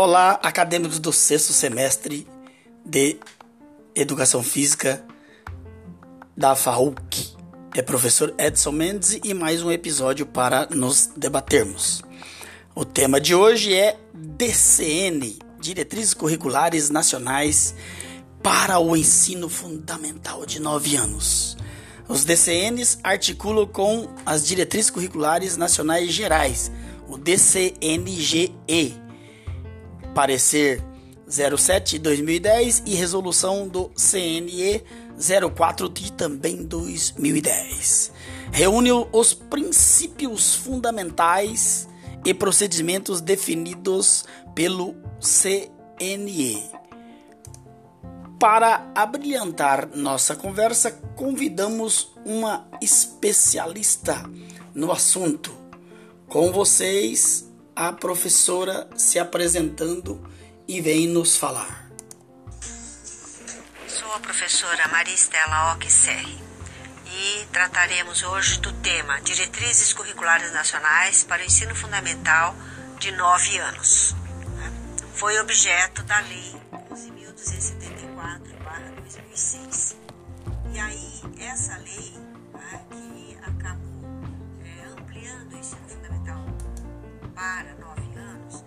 Olá, acadêmicos do sexto semestre de Educação Física da FAUC. É professor Edson Mendes e mais um episódio para nos debatermos. O tema de hoje é DCN Diretrizes Curriculares Nacionais para o Ensino Fundamental de 9 anos. Os DCNs articulam com as Diretrizes Curriculares Nacionais Gerais, o DCNGE parecer 07/2010 e resolução do CNE 04 de também 2010. Reúne os princípios fundamentais e procedimentos definidos pelo CNE. Para abrilhantar nossa conversa, convidamos uma especialista no assunto. Com vocês, a professora se apresentando e vem nos falar. Sou a professora Maria Estela Ockserri e trataremos hoje do tema Diretrizes Curriculares Nacionais para o Ensino Fundamental de 9 anos. Foi objeto da Lei 11.274-2006. E aí, essa lei para nove anos,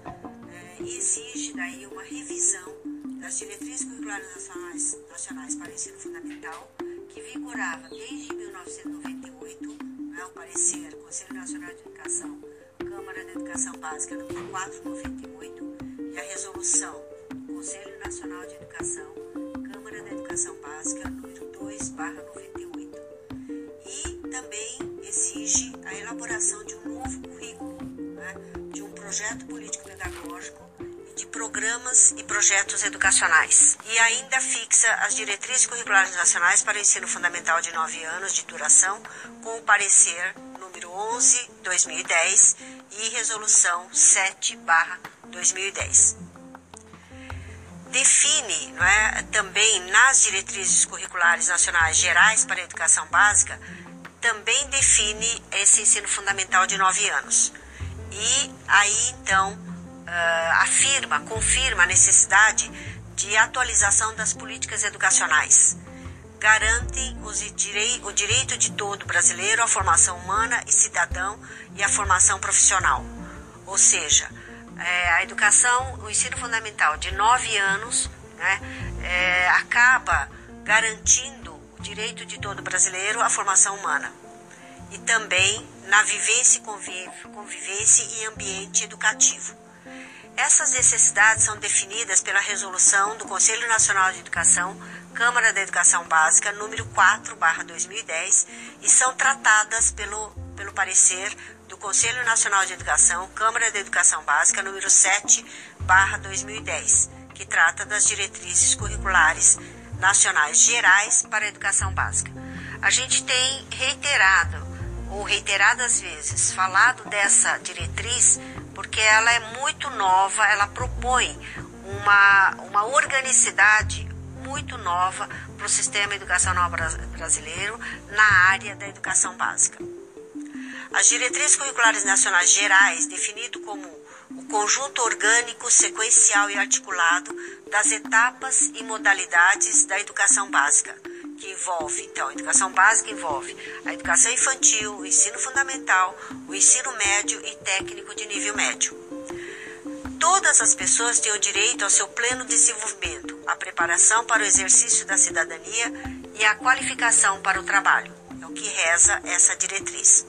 é, exige daí uma revisão das diretrizes curriculares nacionais, nacionais para o ensino fundamental, que vigorava desde 1998, né, o parecer Conselho Nacional de Educação, Câmara de Educação Básica número 498 e a resolução Conselho Nacional de Educação, Câmara de Educação Básica número 2 98 e também exige a elaboração de projeto político-pedagógico e de programas e projetos educacionais. E ainda fixa as diretrizes curriculares nacionais para o ensino fundamental de nove anos de duração, com o parecer número 11-2010 e resolução 7-2010 define não é, também nas diretrizes curriculares nacionais gerais para a educação básica, também define esse ensino fundamental de nove anos e aí então uh, afirma, confirma a necessidade de atualização das políticas educacionais. Garante direi o direito de todo brasileiro à formação humana e cidadão e à formação profissional. Ou seja, é, a educação, o ensino fundamental de nove anos, né, é, acaba garantindo o direito de todo brasileiro à formação humana e também na vivência, convivência e ambiente educativo. Essas necessidades são definidas pela resolução do Conselho Nacional de Educação, Câmara da Educação Básica, número 4/2010, e são tratadas pelo pelo parecer do Conselho Nacional de Educação, Câmara da Educação Básica, número 7/2010, que trata das diretrizes curriculares nacionais gerais para a educação básica. A gente tem reiterado ou reiteradas vezes falado dessa diretriz porque ela é muito nova, ela propõe uma, uma organicidade muito nova para o sistema educacional brasileiro na área da educação básica. As diretrizes curriculares nacionais gerais, definido como o conjunto orgânico, sequencial e articulado das etapas e modalidades da educação básica, que envolve, então, a educação básica envolve a educação infantil, o ensino fundamental, o ensino médio e técnico de nível médio. Todas as pessoas têm o direito ao seu pleno desenvolvimento, a preparação para o exercício da cidadania e a qualificação para o trabalho. É o que reza essa diretriz.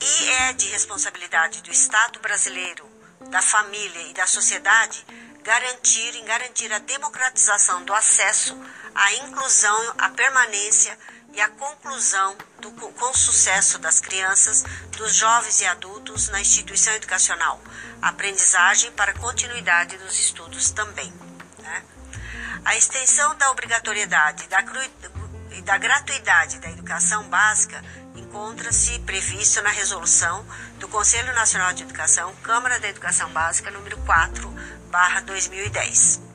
E é de responsabilidade do Estado brasileiro, da família e da sociedade garantir em garantir a democratização do acesso, a inclusão, a permanência e a conclusão do, com sucesso das crianças, dos jovens e adultos na instituição educacional, aprendizagem para continuidade dos estudos também. Né? A extensão da obrigatoriedade da e da gratuidade da educação básica encontra-se previsto na resolução do Conselho Nacional de Educação, Câmara da Educação Básica, número 4, 2010.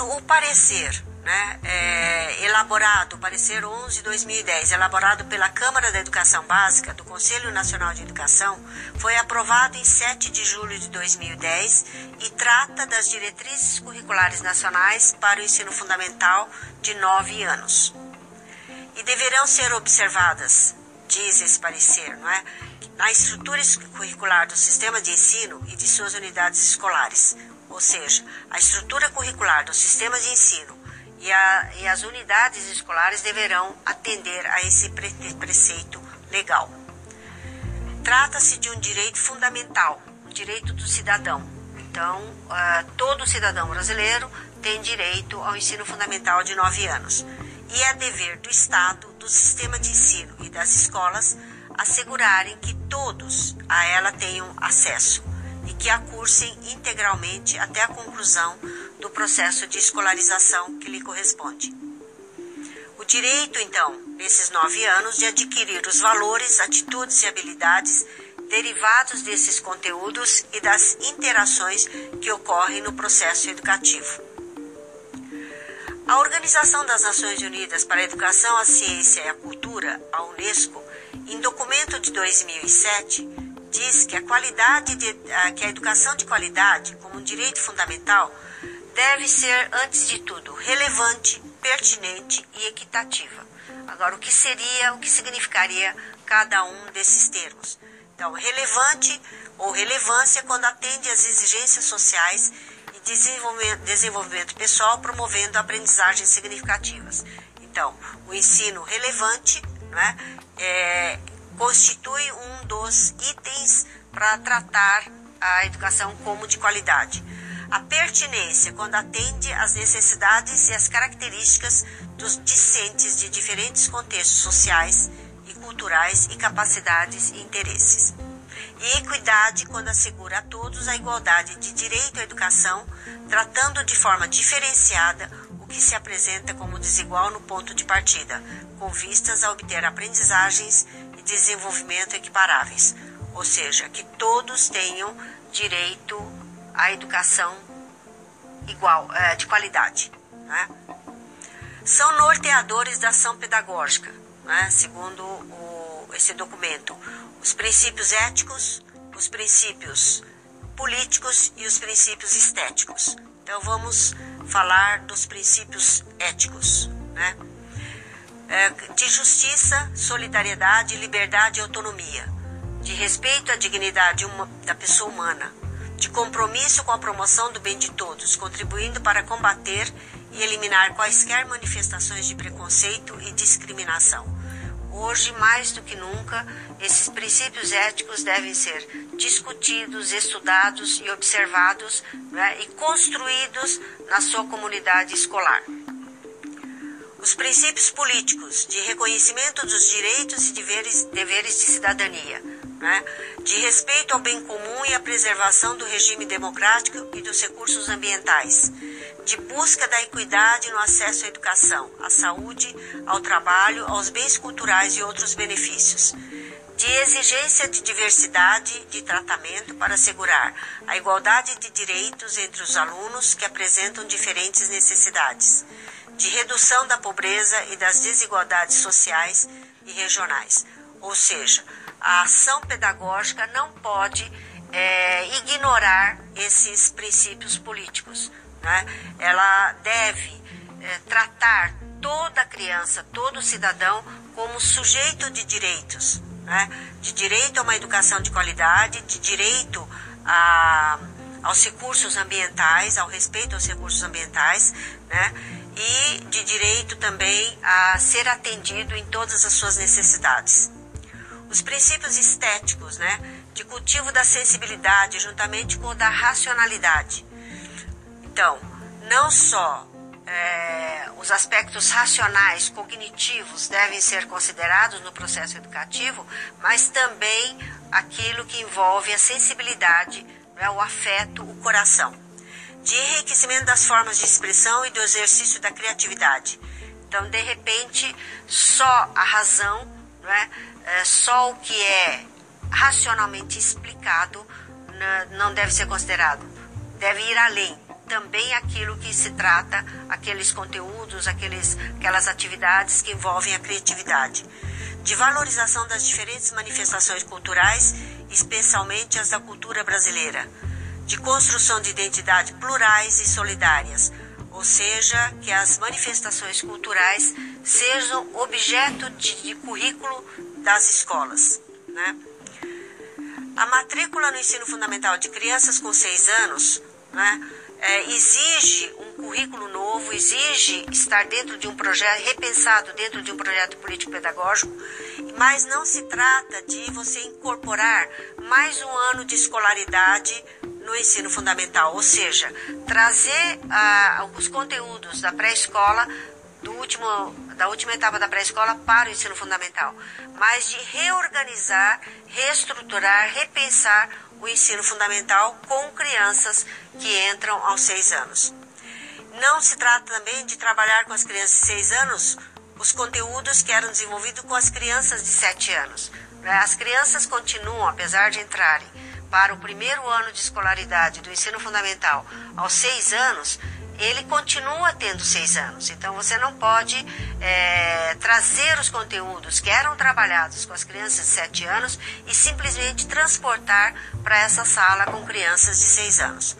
O parecer né, é, elaborado, parecer 11 de 2010, elaborado pela Câmara da Educação Básica do Conselho Nacional de Educação, foi aprovado em 7 de julho de 2010 e trata das diretrizes curriculares nacionais para o ensino fundamental de 9 anos. E deverão ser observadas, diz esse parecer, não é, na estrutura curricular do sistema de ensino e de suas unidades escolares, ou seja, a estrutura curricular do sistema de ensino e, a, e as unidades escolares deverão atender a esse pre, preceito legal. Trata-se de um direito fundamental, o direito do cidadão. Então, uh, todo cidadão brasileiro tem direito ao ensino fundamental de nove anos. E é dever do Estado, do sistema de ensino e das escolas assegurarem que todos a ela tenham acesso e que a cursem integralmente até a conclusão do processo de escolarização que lhe corresponde. O direito, então, nesses nove anos, de adquirir os valores, atitudes e habilidades derivados desses conteúdos e das interações que ocorrem no processo educativo. A Organização das Nações Unidas para a Educação, a Ciência e a Cultura, a Unesco, em documento de 2007, diz que a qualidade de, que a educação de qualidade, como um direito fundamental, deve ser, antes de tudo, relevante, pertinente e equitativa. Agora, o que seria, o que significaria cada um desses termos? Então, relevante ou relevância quando atende às exigências sociais e desenvolvimento, desenvolvimento pessoal, promovendo aprendizagens significativas. Então, o ensino relevante né, é, constitui um dos itens para tratar a educação como de qualidade. A pertinência, quando atende às necessidades e às características dos discentes de diferentes contextos sociais e culturais e capacidades e interesses. E equidade, quando assegura a todos a igualdade de direito à educação, tratando de forma diferenciada que se apresenta como desigual no ponto de partida, com vistas a obter aprendizagens e desenvolvimento equiparáveis, ou seja, que todos tenham direito à educação igual, é, de qualidade. Né? São norteadores da ação pedagógica, né? segundo o, esse documento, os princípios éticos, os princípios políticos e os princípios estéticos. Então vamos falar dos princípios éticos, né? É, de justiça, solidariedade, liberdade e autonomia, de respeito à dignidade da pessoa humana, de compromisso com a promoção do bem de todos, contribuindo para combater e eliminar quaisquer manifestações de preconceito e discriminação. Hoje, mais do que nunca, esses princípios éticos devem ser discutidos, estudados e observados né, e construídos na sua comunidade escolar. Os princípios políticos de reconhecimento dos direitos e deveres, deveres de cidadania né, de respeito ao bem comum e à preservação do regime democrático e dos recursos ambientais, de busca da equidade no acesso à educação, à saúde, ao trabalho, aos bens culturais e outros benefícios, de exigência de diversidade de tratamento para assegurar a igualdade de direitos entre os alunos que apresentam diferentes necessidades, de redução da pobreza e das desigualdades sociais e regionais, ou seja, a ação pedagógica não pode é, ignorar esses princípios políticos. Né? Ela deve é, tratar toda criança, todo cidadão como sujeito de direitos, né? de direito a uma educação de qualidade, de direito a, aos recursos ambientais, ao respeito aos recursos ambientais, né? e de direito também a ser atendido em todas as suas necessidades. Os princípios estéticos, né, de cultivo da sensibilidade juntamente com o da racionalidade. Então, não só é, os aspectos racionais, cognitivos devem ser considerados no processo educativo, mas também aquilo que envolve a sensibilidade, né, o afeto, o coração. De enriquecimento das formas de expressão e do exercício da criatividade. Então, de repente, só a razão, né, é, só o que é racionalmente explicado não deve ser considerado. Deve ir além. também aquilo que se trata, aqueles conteúdos, aqueles, aquelas atividades que envolvem a criatividade. De valorização das diferentes manifestações culturais, especialmente as da cultura brasileira. De construção de identidades plurais e solidárias, ou seja, que as manifestações culturais sejam objeto de, de currículo das escolas. Né? A matrícula no ensino fundamental de crianças com seis anos né, é, exige um currículo novo, exige estar dentro de um projeto, repensado dentro de um projeto político-pedagógico, mas não se trata de você incorporar mais um ano de escolaridade no ensino fundamental, ou seja, trazer ah, os conteúdos da pré-escola do último, da última etapa da pré-escola para o ensino fundamental, mas de reorganizar, reestruturar, repensar o ensino fundamental com crianças que entram aos seis anos. Não se trata também de trabalhar com as crianças de seis anos os conteúdos que eram desenvolvidos com as crianças de sete anos. Né? As crianças continuam, apesar de entrarem para o primeiro ano de escolaridade do ensino fundamental aos seis anos, ele continua tendo seis anos. Então você não pode é, trazer os conteúdos que eram trabalhados com as crianças de sete anos e simplesmente transportar para essa sala com crianças de seis anos.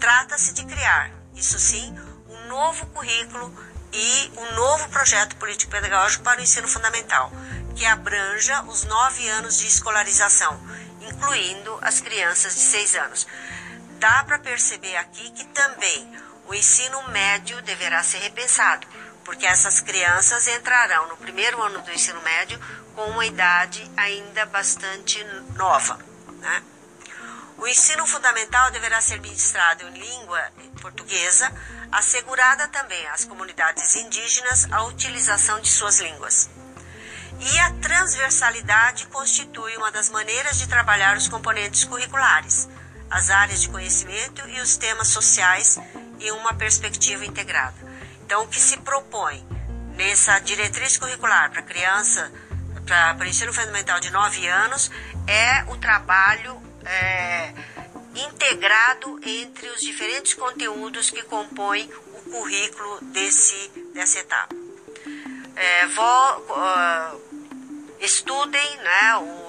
Trata-se de criar, isso sim, um novo currículo e um novo projeto político-pedagógico para o ensino fundamental, que abranja os nove anos de escolarização, incluindo as crianças de seis anos. Dá para perceber aqui que também o ensino médio deverá ser repensado, porque essas crianças entrarão no primeiro ano do ensino médio com uma idade ainda bastante nova. Né? O ensino fundamental deverá ser ministrado em língua portuguesa, assegurada também às comunidades indígenas a utilização de suas línguas. E a transversalidade constitui uma das maneiras de trabalhar os componentes curriculares, as áreas de conhecimento e os temas sociais em uma perspectiva integrada. Então, o que se propõe nessa diretriz curricular para criança, para o ensino fundamental de 9 anos, é o trabalho é, integrado entre os diferentes conteúdos que compõem o currículo desse, dessa etapa. É, uh, estudem né, o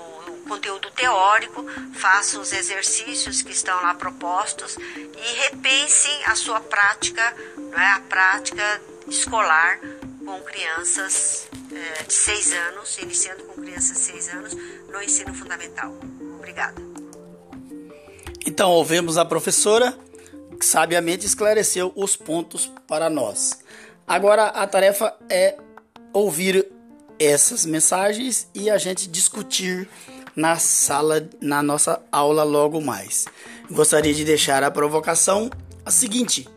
conteúdo teórico, façam os exercícios que estão lá propostos e repensem a sua prática, né, a prática escolar com crianças é, de seis anos, iniciando com crianças de seis anos no ensino fundamental. Obrigada. Então, ouvimos a professora que sabiamente esclareceu os pontos para nós. Agora a tarefa é ouvir essas mensagens e a gente discutir na sala, na nossa aula logo mais. Gostaria de deixar a provocação a seguinte: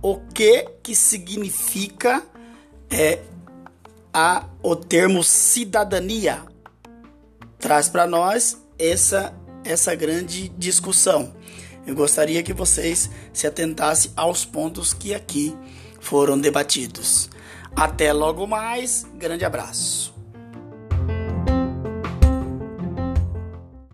o que que significa é a o termo cidadania? Traz para nós essa essa grande discussão. Eu gostaria que vocês se atentassem aos pontos que aqui foram debatidos. Até logo mais, grande abraço.